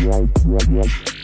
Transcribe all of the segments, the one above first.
Let's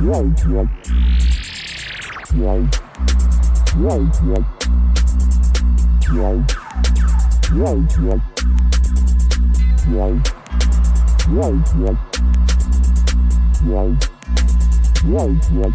Right, right. Right, right.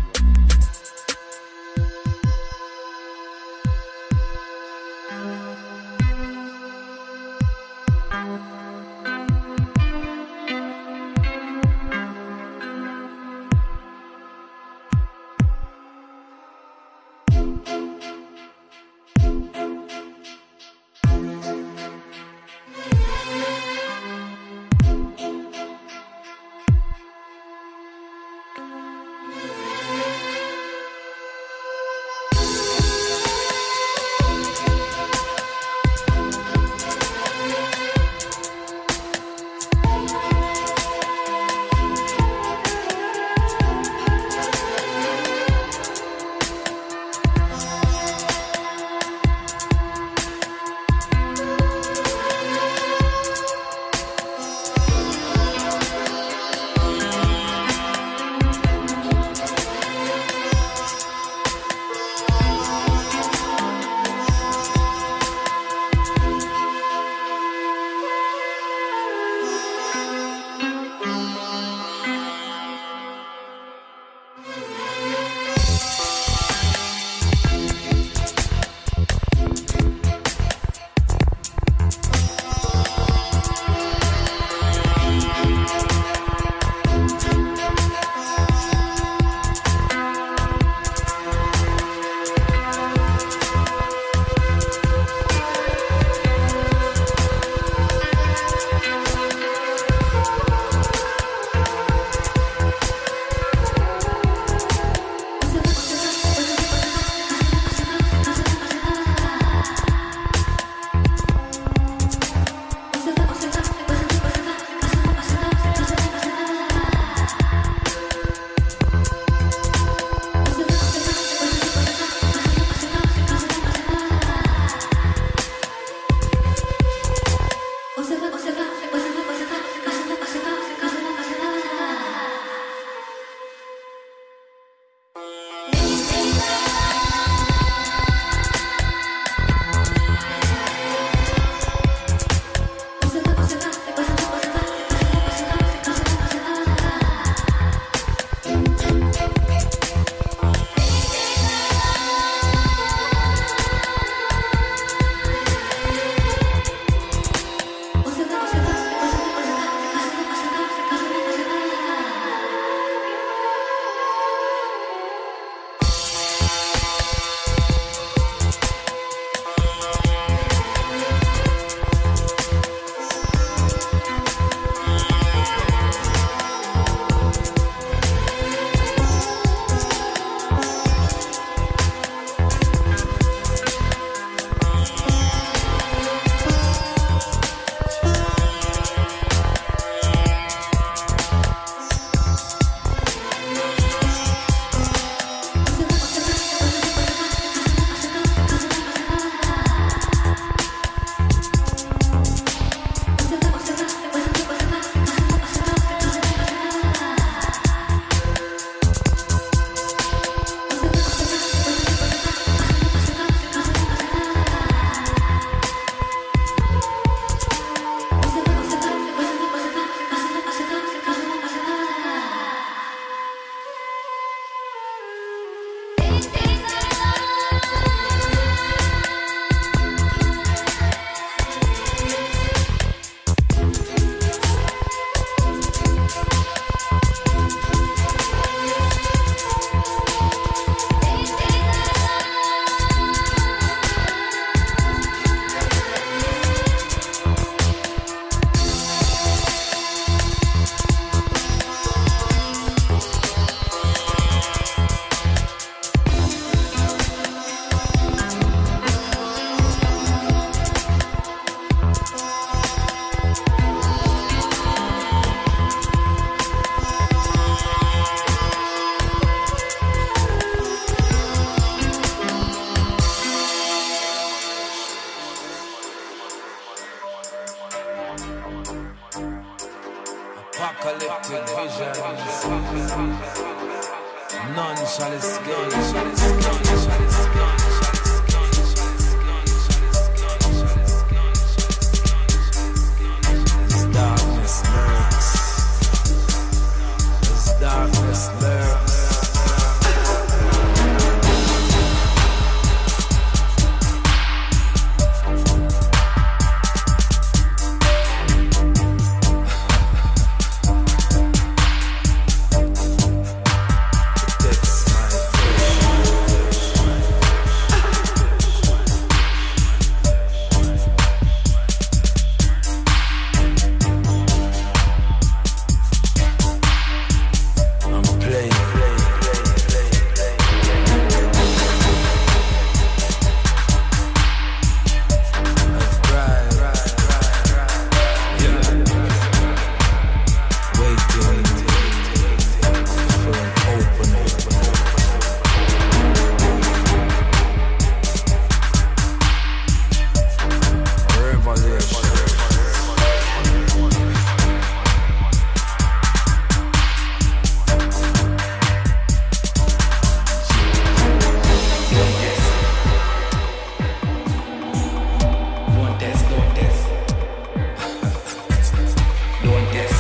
Don't test.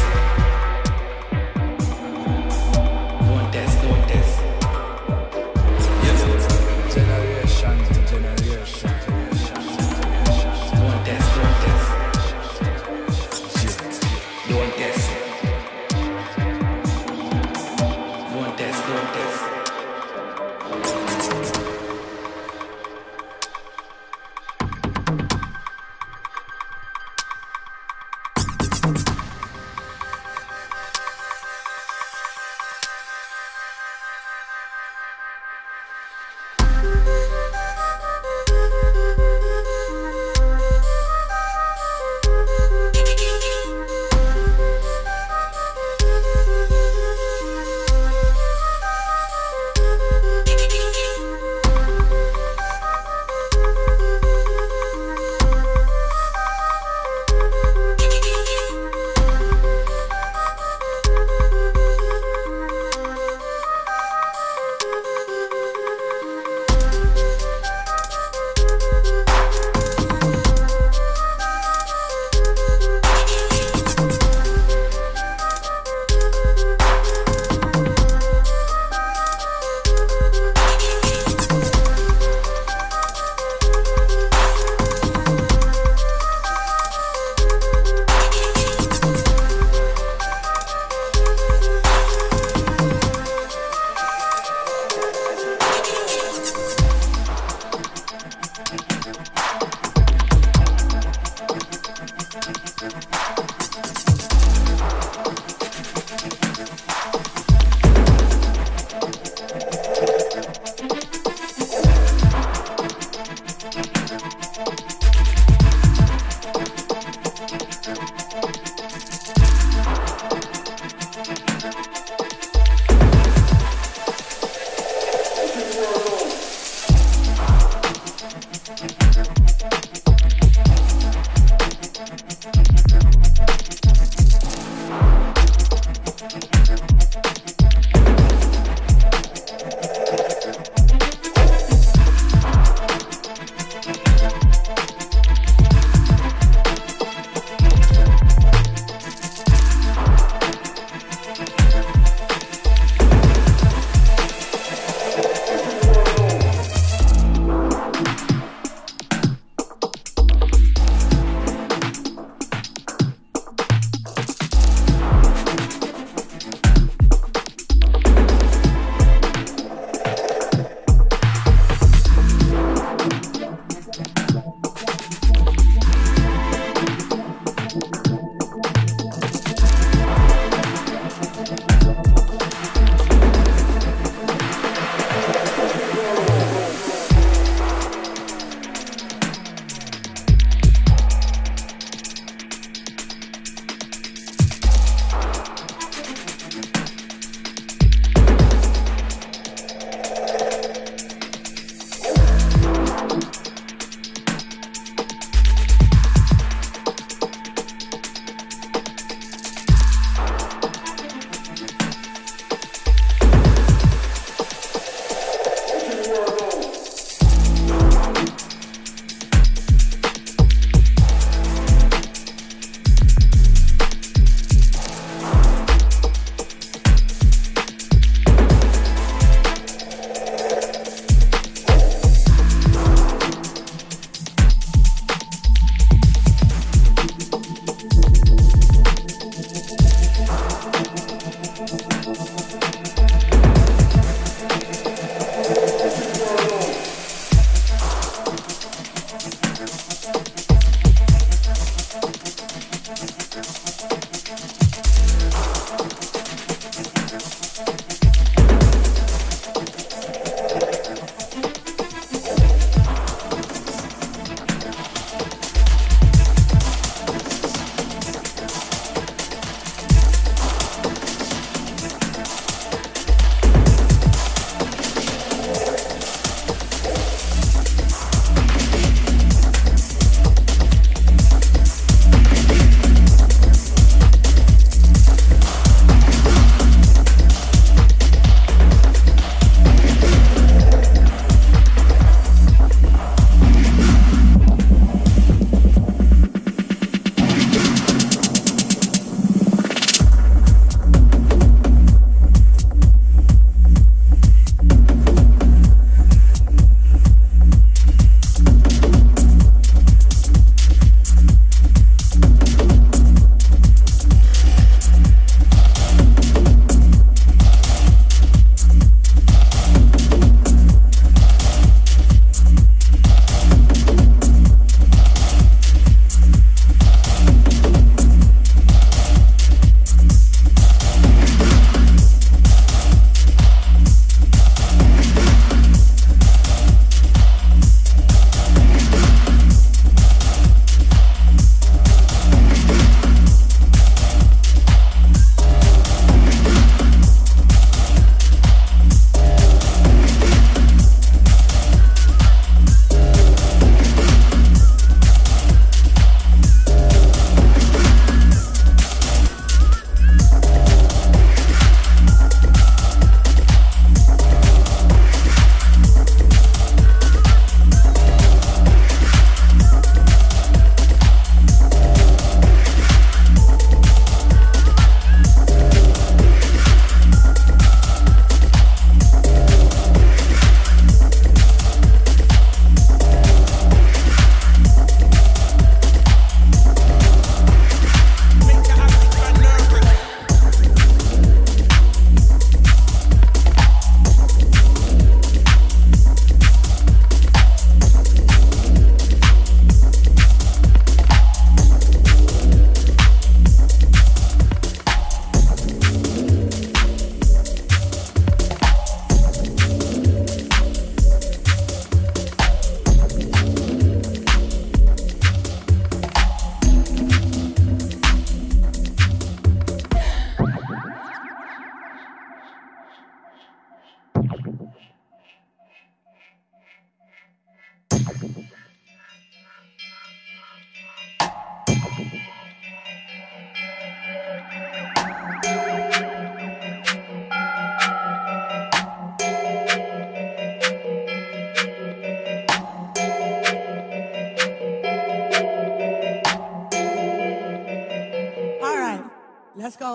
Thank you.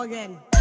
Again.